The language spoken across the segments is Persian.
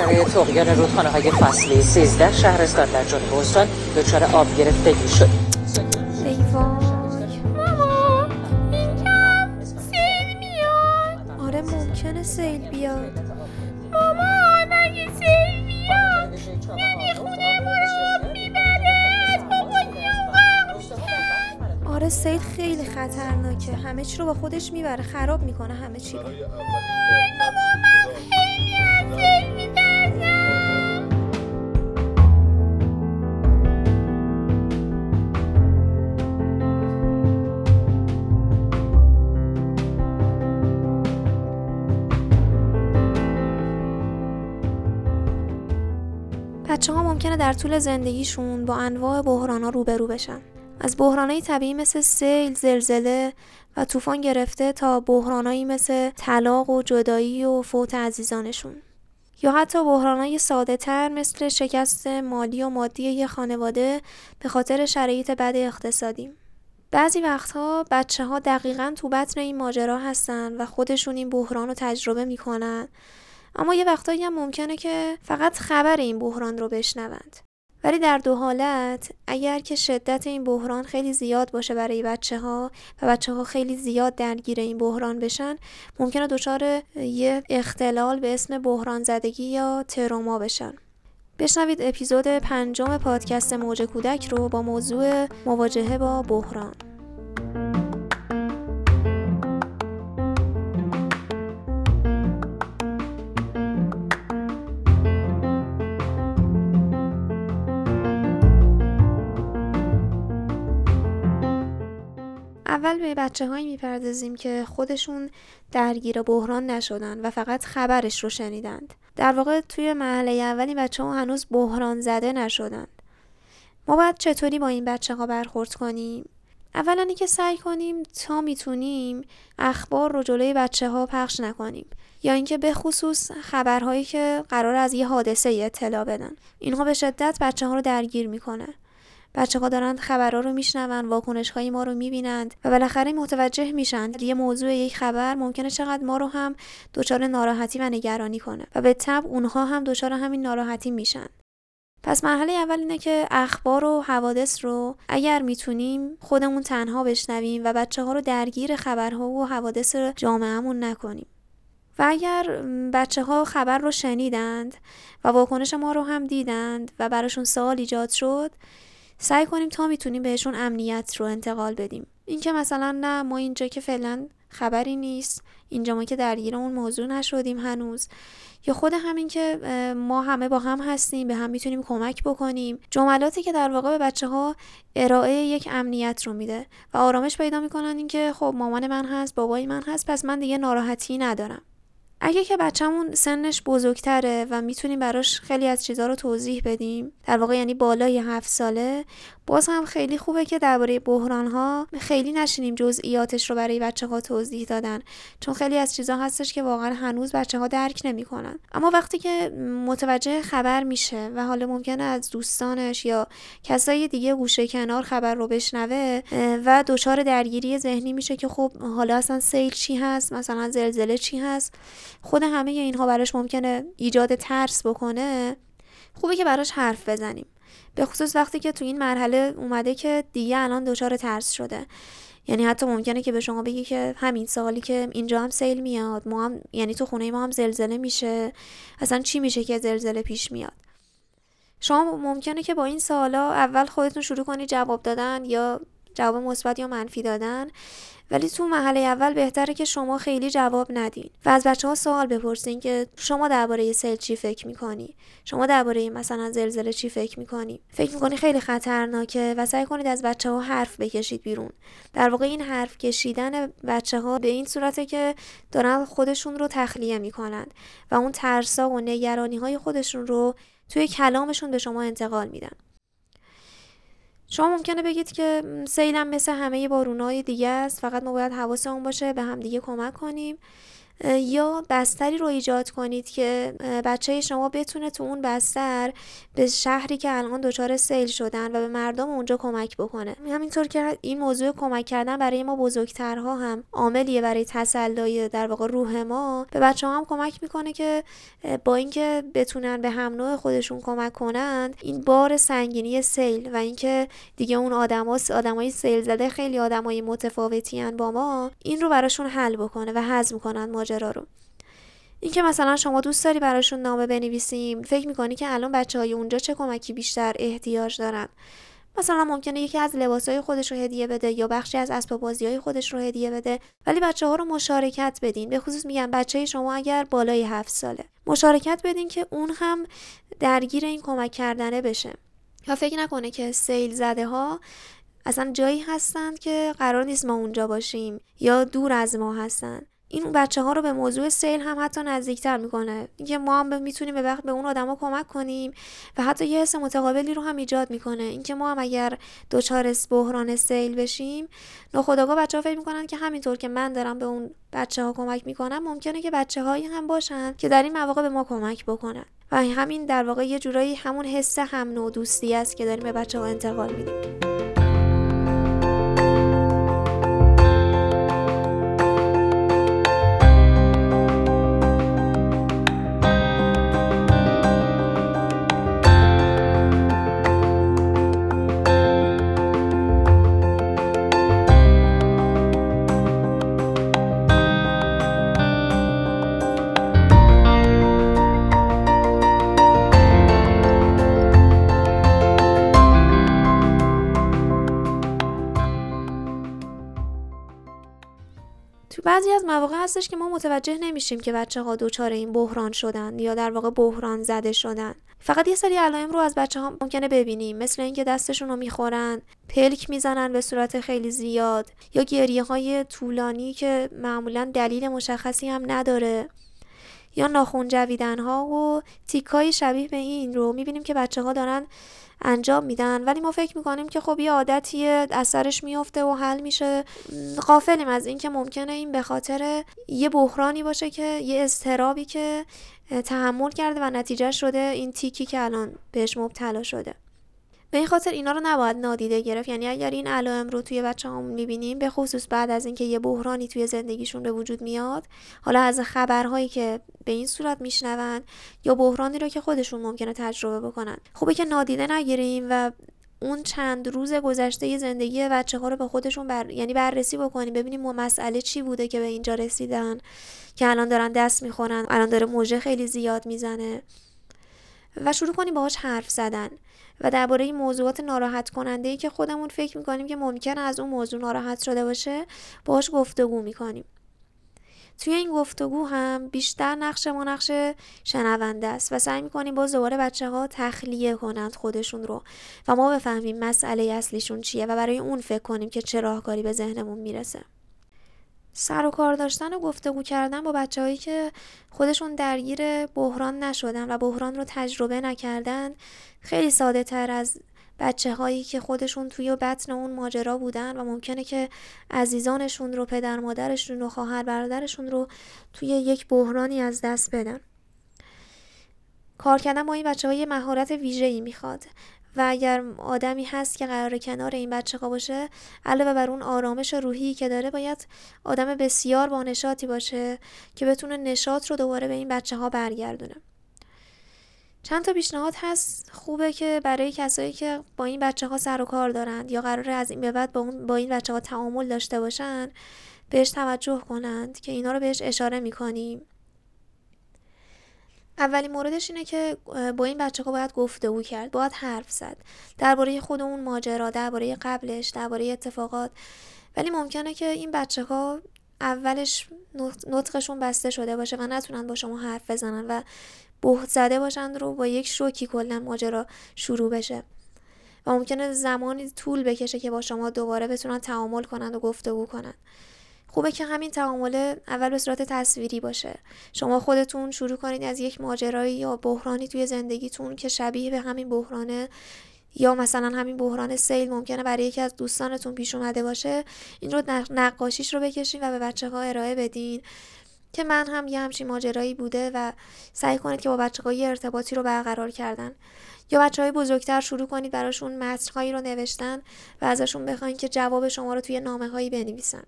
اثر تقیان رودخانه های فصلی 13 شهرستان در جنوب استان دچار آب گرفتگی شد. آره ممکنه سیل بیاد. مامان اگه سیل بیاد یعنی خونه ما رو می‌بره. از بابا آره سیل خیلی خطرناکه. همه چی رو با خودش می‌بره خراب می‌کنه همه چی رو. بابا من خیلی از سیل بچه ها ممکنه در طول زندگیشون با انواع بحران ها روبرو بشن. از بحرانهای طبیعی مثل سیل، زلزله و طوفان گرفته تا بحرانهایی مثل طلاق و جدایی و فوت عزیزانشون. یا حتی بحرانهای ساده تر مثل شکست مالی و مادی یه خانواده به خاطر شرایط بد اقتصادی. بعضی وقتها بچه ها دقیقا تو بطن این ماجرا هستن و خودشون این بحران رو تجربه می‌کنن اما یه وقتایی هم ممکنه که فقط خبر این بحران رو بشنوند. ولی در دو حالت اگر که شدت این بحران خیلی زیاد باشه برای بچه ها و بچه ها خیلی زیاد درگیر این بحران بشن ممکنه دچار یه اختلال به اسم بحران زدگی یا تروما بشن. بشنوید اپیزود پنجم پادکست موج کودک رو با موضوع مواجهه با بحران. اول به بچه هایی می‌پردازیم که خودشون درگیر بحران نشدن و فقط خبرش رو شنیدند. در واقع توی مرحله اولی بچه ها هنوز بحران زده نشدند. ما باید چطوری با این بچه ها برخورد کنیم؟ اولا اینکه سعی کنیم تا می‌تونیم اخبار رو جلوی بچه ها پخش نکنیم یا اینکه به خصوص خبرهایی که قرار از یه حادثه اطلاع بدن اینها به شدت بچه ها رو درگیر می‌کنه بچه ها دارن خبرها رو میشنون واکنش های ما رو می‌بینند و بالاخره متوجه میشن یه موضوع یک خبر ممکنه چقدر ما رو هم دچار ناراحتی و نگرانی کنه و به تب اونها هم دچار همین ناراحتی میشن. پس مرحله اول اینه که اخبار و حوادث رو اگر می‌تونیم خودمون تنها بشنویم و بچه ها رو درگیر خبرها و حوادث جامعهمون نکنیم. و اگر بچه ها خبر رو شنیدند و واکنش ما رو هم دیدند و براشون سوال ایجاد شد سعی کنیم تا می‌تونیم بهشون امنیت رو انتقال بدیم. اینکه مثلا نه ما اینجا که فعلا خبری نیست اینجا ما که درگیر اون موضوع نشدیم هنوز. یا خود همین که ما همه با هم هستیم به هم می‌تونیم کمک بکنیم. جملاتی که در واقع به بچه ها ارائه یک امنیت رو میده و آرامش پیدا می‌کنن اینکه خب مامان من هست بابای من هست پس من دیگه ناراحتی ندارم. اگه که بچهمون سنش بزرگتره و می‌تونیم براش خیلی از چیزها رو توضیح بدیم در واقع یعنی بالای هفت ساله باز هم خیلی خوبه که درباره بحران ها خیلی نشینیم جزئیاتش رو برای بچه ها توضیح دادن. چون خیلی از چیزها هستش که واقعا هنوز بچه ها درک نمی‌کنن. اما وقتی که متوجه خبر میشه و حالا ممکنه از دوستانش یا کسای دیگه گوشه کنار خبر رو بشنوه و دچار درگیری ذهنی میشه که خب حالا اصلا سیل چی هست مثلا زلزله چی هست خود همه اینها براش ممکنه ایجاد ترس بکنه خوبه که براش حرف بزنیم. به خصوص وقتی که تو این مرحله اومده که دیگه الان دچار ترس شده. یعنی حتی ممکنه که به شما بگی که همین سالی که اینجا هم سیل میاد ما هم یعنی تو خونه ما هم زلزله میشه. اصلا چی میشه که زلزله پیش میاد؟ شما ممکنه که با این سوالا اول خودتون شروع کنید جواب دادن یا جواب مثبت یا منفی دادن. ولی تو مرحله اول بهتره که شما خیلی جواب ندین. و از بچه ها سوال بپرسین که شما درباره سیل چی فکر می‌کنی؟ شما درباره مثلا زلزله چی فکر می‌کنی؟ فکر می‌کنی خیلی خطرناکه و سعی کنید از بچه ها حرف بکشید بیرون. در واقع این حرف کشیدن بچه ها به این صورته که دارن خودشون رو تخلیه می‌کنند و اون ترسا و نگرانی های خودشون رو توی کلامشون به شما انتقال میدن. شما ممکنه بگید که سیلم مثل همه بارونای دیگه است. فقط ما باید حواسمون باشه به هم دیگه کمک کنیم. یا بستری رو ایجاد کنید که بچه شما بتونه تو اون بستر به شهری که الان دچار سیل شدن و به مردم اونجا کمک بکنه. همینطور که این موضوع کمک کردن برای ما بزرگترها هم عاملیه برای تسلای در واقع روح ما. به بچه هم کمک می‌کنه که با اینکه بتونن به هم نوع خودشون کمک کنند این بار سنگینی سیل و اینکه دیگه اون آدما آدمای سیل زده خیلی آدمای متفاوتی با ما این رو براشون حل بکنه و هضم کنن ماجرا رو. اینکه مثلا شما دوست داری براشون نامه بنویسیم فکر می‌کنی که الان بچه های اونجا چه کمکی بیشتر احتیاج دارن؟ مثلا ممکنه یکی از لباسهای خودش رو هدیه بده یا بخشی از اسباب بازی های خودش رو هدیه بده ولی بچه ها رو مشارکت بدین. به خصوص میگم بچه شما اگر بالای هفت ساله مشارکت بدین که اون هم درگیر این کمک کردنه بشه. و فکر نکنه که سیل زده ها اصلا جایی هستند که قرار نیست ما اونجا باشیم یا دور از ما هستند. این بچه ها رو به موضوع سیل هم حتی نزدیکتر می‌کنه. اینکه ما هم می‌تونیم به وقت به اون آدما کمک کنیم و حتی یه حس متقابلی رو هم ایجاد می‌کنه. اینکه ما هم اگر دچار بحران سیل بشیم ناخداگاه بچه ها فکر می‌کنن که همینطور که من دارم به اون بچه ها کمک می‌کنم ممکنه که بچه هایی هم باشن که در این مواقع به ما کمک بکنن. و همین در واقع یه جورایی همون حس هم نوع دوستی است که داریم به بچه ها انتقال میدیم. هستش که ما متوجه نمیشیم که بچه ها دچار این بحران شدن یا در واقع بحران زده شدن. فقط یه سری علائم رو از بچه ها ممکنه ببینیم مثل اینکه دستشون رو می‌خورن پلک می‌زنن به صورت خیلی زیاد یا گریه های طولانی که معمولا دلیل مشخصی هم نداره یا ناخون جویدن ها و تیکای شبیه به این رو. می‌بینیم که بچه ها دارن انجام میدن. ولی ما فکر می‌کنیم که خب یه عادتیه اثرش میفته و حل میشه. غافلیم از اینکه ممکنه این به خاطر یه بحرانی باشه که یه استرابی که تحمل کرده و نتیجه شده این تیکی که الان بهش مبتلا شده. به این خاطر اینا رو نباید نادیده گرفت. یعنی اگر این علائم رو توی بچه هم می‌بینیم به خصوص بعد از اینکه یه بحرانی توی زندگیشون به وجود میاد حالا از خبرهایی که به این صورت میشنوند یا بحرانی رو که خودشون ممکنه تجربه بکنن. خوبه که نادیده نگیریم و اون چند روز گذشته زندگی بچه ها رو به خودشون بر... یعنی بررسی بکنیم ببینیم ما مسئله چی بوده که به اینجا رسیدن که الان دارن دست می‌خورن الان داره موجه خیلی زیاد می‌زنه. و شروع کنیم باهاش حرف زدن. و درباره موضوعات ناراحت کننده ای که خودمون فکر می‌کنیم که ممکن از اون موضوع ناراحت شده باشه باهاش گفتگو می‌کنیم. توی این گفتگو هم بیشتر نقش ما نقش شنونده است و سعی می‌کنیم باز دوباره بچه ها تخلیه کنند خودشون رو و ما بفهمیم مسئله اصلیشون چیه و برای اون فکر کنیم که چه راهکاری به ذهنمون می‌رسه. سر و کار داشتن و گفتگو کردن با بچههایی که خودشون درگیر بحران نشدن و بحران رو تجربه نکردن خیلی ساده تر از بچه هایی که خودشون توی بطن اون ماجرا بودن و ممکنه که عزیزانشون رو پدر مادرشون رو خواهر برادرشون رو توی یک بحرانی از دست بدن. کار کردن با این بچه های مهارت ویژه‌ای می‌خواد. و اگر آدمی هست که قرار کنار این بچه ها باشه علاوه بر اون آرامش روحی که داره باید آدم بسیار با نشاطی باشه که بتونه نشاط رو دوباره به این بچه ها برگردونه. چند تا پیشنهاد هست. خوبه که برای کسایی که با این بچه ها سر و کار دارند یا قراره از این به بعد با, با این بچه ها تعامل داشته باشن بهش توجه کنند که اینا رو بهش اشاره می‌کنیم. اولین موردش اینه که با این بچه ها باید گفتگو کرد باید حرف زد. درباره خود اون ماجرا درباره قبلش درباره اتفاقات. ولی ممکنه که این بچه ها اولش نطقشون بسته شده باشه و نتونن با شما حرف بزنن و بهت زده باشند رو با یک شوکی کلا ماجرا شروع بشه. و ممکنه زمانی طول بکشه که با شما دوباره بتونن تعامل کنند و گفتگو کنند خوبه که همین تعامل اول به صورت تصویری باشه. شما خودتون شروع کنید از یک ماجرایی یا بحرانی توی زندگیتون که شبیه به همین بحرانه یا مثلا همین بحران سیل ممکنه برای یکی از دوستانتون پیش اومده باشه. این رو نقاشیش رو بکشین و به بچه ها ارائه بدین که من هم یه همچین ماجرایی بوده و سعی کنید که با بچه های ارتباطی رو برقرار کردن. یا بچه های بزرگتر شروع کنید براشون متنهایی رو نوشتن و ازشون بخواین که جواب شما رو توی نامه هایی بنویسن.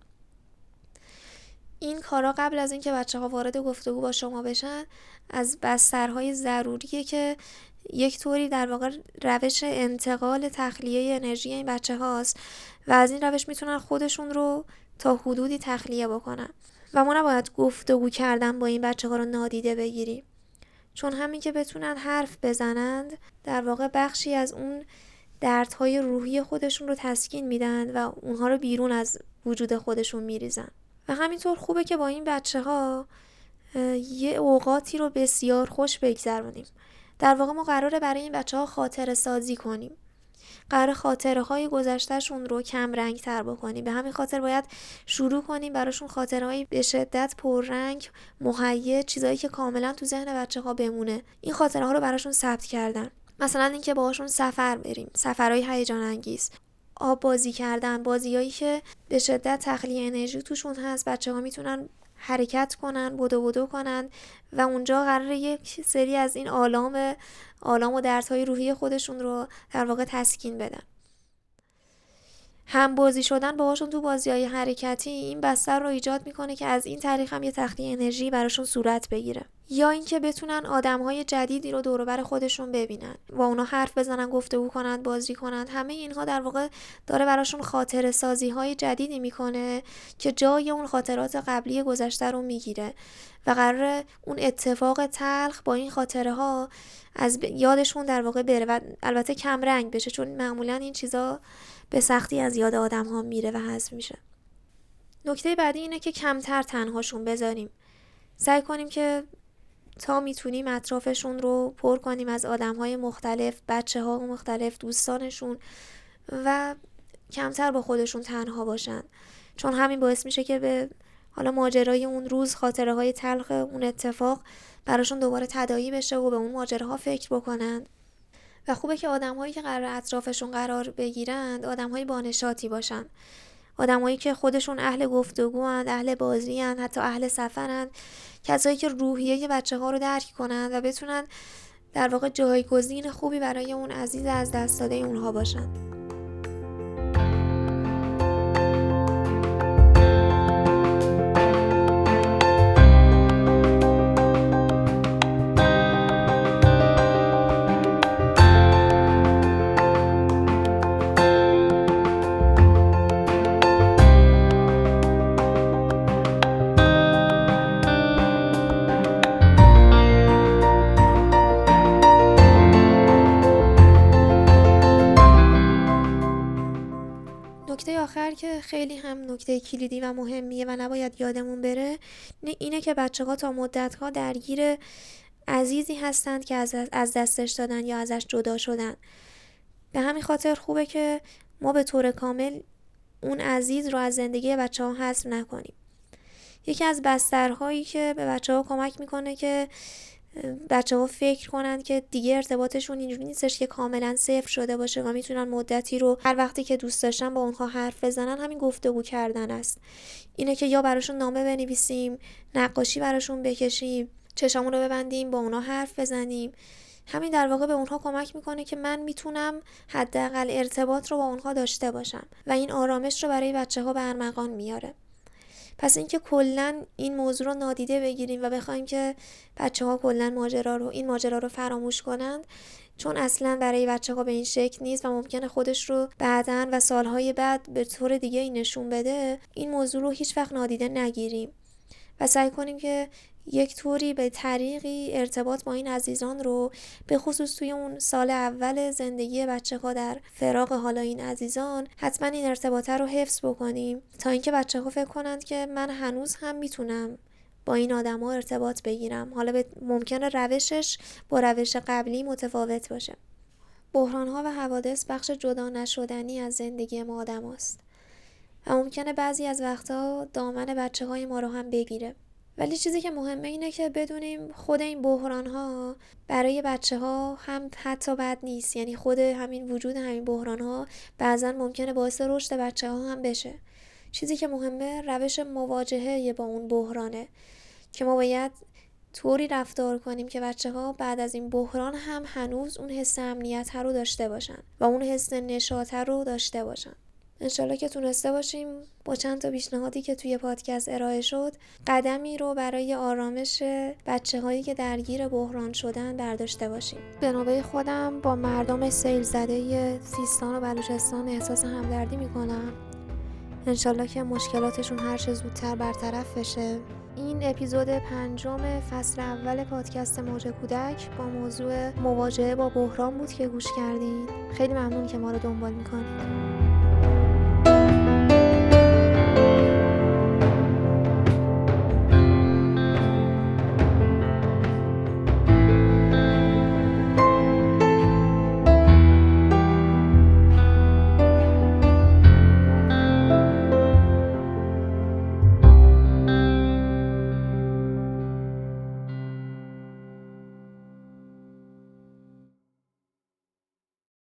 این کارا قبل از اینکه بچه ها وارد گفتگو با شما بشن از بسترهای ضروریه که یک طوری در واقع روش انتقال تخلیه انرژی این بچه هاست و از این روش می‌تونن خودشون رو تا حدودی تخلیه بکنن. و ما نباید گفتگو کردن با این بچه ها رو نادیده بگیریم. چون همین که بتونن حرف بزنند در واقع بخشی از اون دردهای روحی خودشون رو تسکین میدن و اونها رو بیرون از وجود خودشون میریزن. همینطور خوبه که با این بچه ها یه اوقاتی رو بسیار خوش بگذرونیم. در واقع ما قراره برای این بچه ها خاطر سازی کنیم. قرار خاطره های گذشتهشون رو کم رنگ تر بکنیم. به همین خاطر باید شروع کنیم براشون خاطره های به شدت پررنگ مهیج چیزایی که کاملا تو ذهن بچه ها بمونه. این خاطره ها رو براشون ثبت کردن. مثلا اینکه باهاشون سفر بریم. سفرهای هیجان انگیز آب بازی کردن. بازیایی که به شدت تخلیه انرژی توشون هست. بچه ها می‌تونن حرکت کنن بدو بدو کنن و اونجا قرار یک سری از این آلام آلام و دردهای روحی خودشون رو در واقع تسکین بدن. هم بازی شدن باهاشون تو بازی های حرکتی این بستر رو ایجاد می‌کنه که از این طریق هم یه تخلیه انرژی براشون صورت بگیره. یا اینکه بتونن آدم های جدیدی رو دور خودشون ببینن و اونا حرف بزنن گفتگو کنن بازی کنن. همه اینها در واقع داره براشون خاطر سازی های جدیدی می‌کنه که جای اون خاطرات قبلی گذشته رو می‌گیره. و قرار اون اتفاق تلخ با این خاطره ها از یادشون در واقع بره و البته کم رنگ بشه چون معمولا این چیزا به سختی از یاد آدم ها میره و حذف میشه. نکته بعدی اینه که کمتر تنهاشون بذاریم. سعی کنیم که تا می‌تونیم اطرافشون رو پر کنیم از آدم های مختلف بچه ها مختلف دوستانشون و کمتر با خودشون تنها باشن. چون همین باعث میشه که به حالا ماجرای اون روز خاطره های تلخ اون اتفاق براشون دوباره تدایی بشه و به اون ماجراها فکر بکنن. و خوبه که آدمهایی که قرار اطرافشون قرار بگیرند آدمهای بانشاتی باشن. آدمایی که خودشون اهل گفتگو هند، اهل بازی هند، حتی اهل سفرند کسایی که روحیه بچه ها رو درک کنند و بتونن در واقع جایگزین خوبی برای اون عزیز از دست داده اونها باشن خیلی هم نکته کلیدی و مهمیه و نباید یادمون بره اینه که بچه ها تا مدت ها درگیر عزیزی هستند که از, از دستش دادن یا ازش جدا شدن. به همین خاطر خوبه که ما به طور کامل اون عزیز رو از زندگی بچه ها حذف نکنیم. یکی از بسترهایی که به بچه ها کمک می‌کنه که بچه ها فکر کنند که دیگه ارتباطشون اینجوری نیستش که کاملا صفر شده باشه و می‌تونن مدتی رو هر وقتی که دوست داشتن با اونها حرف بزنن همین گفتگو کردن است. اینه که یا براشون نامه بنویسیم نقاشی براشون بکشیم چشامون رو ببندیم با اونها حرف بزنیم. همین در واقع به اونها کمک می‌کنه که من می‌تونم حداقل ارتباط رو با اونها داشته باشم و این آرامش رو برای بچه ها به ارمغان میاره. پس اینکه کلا این موضوع رو نادیده بگیریم و بخوایم که بچه ها کلا ماجرا رو این ماجرا رو فراموش کنند چون اصلا برای بچه ها به این شکل نیست و ممکنه خودش رو بعدا و سالهای بعد به طور دیگه ای نشون بده این موضوع رو هیچ وقت نادیده نگیریم. و سعی کنیم که یک طوری به طریقی ارتباط با این عزیزان رو به خصوص توی اون سال اول زندگی بچه ها در فراغ حالا این عزیزان حتما این ارتباطه رو حفظ بکنیم. تا اینکه بچه ها فکر کنند که من هنوز هم می‌تونم با این آدما ارتباط بگیرم. حالا به ممکنه روشش با روش قبلی متفاوت باشه. بحران ها و حوادث بخش جدا نشدنی از زندگی ما آدم است و ممکنه بعضی از وقتها دامن بچه های ما رو هم بگیره. ولی چیزی که مهمه اینه که بدونیم خود این بحران ها برای بچه ها هم حتی بد نیست. یعنی خود همین وجود همین بحران ها بعضا ممکنه باعث رشد بچه ها هم بشه. چیزی که مهمه روش مواجهه با اون بحرانه که ما باید طوری رفتار کنیم که بچه ها بعد از این بحران هم هنوز اون حس امنیت رو داشته باشن و اون حس نشاط رو داشته باشن. انشالله که تونسته باشیم با چند تا پیشنهادی که توی پادکست ارائه شد قدمی رو برای آرامش بچه هایی که درگیر بحران شدن برداشته باشیم. به نوبه خودم با مردم سیل زده سیستان و بلوچستان احساس همدردی می‌کنم. انشالله که مشکلاتشون هر چه زودتر برطرف بشه. این اپیزود پنجم فصل اول پادکست موج کودک با موضوع مواجهه با بحران بود که گوش کردین. خیلی ممنون که ما رو دنبال می‌کنید.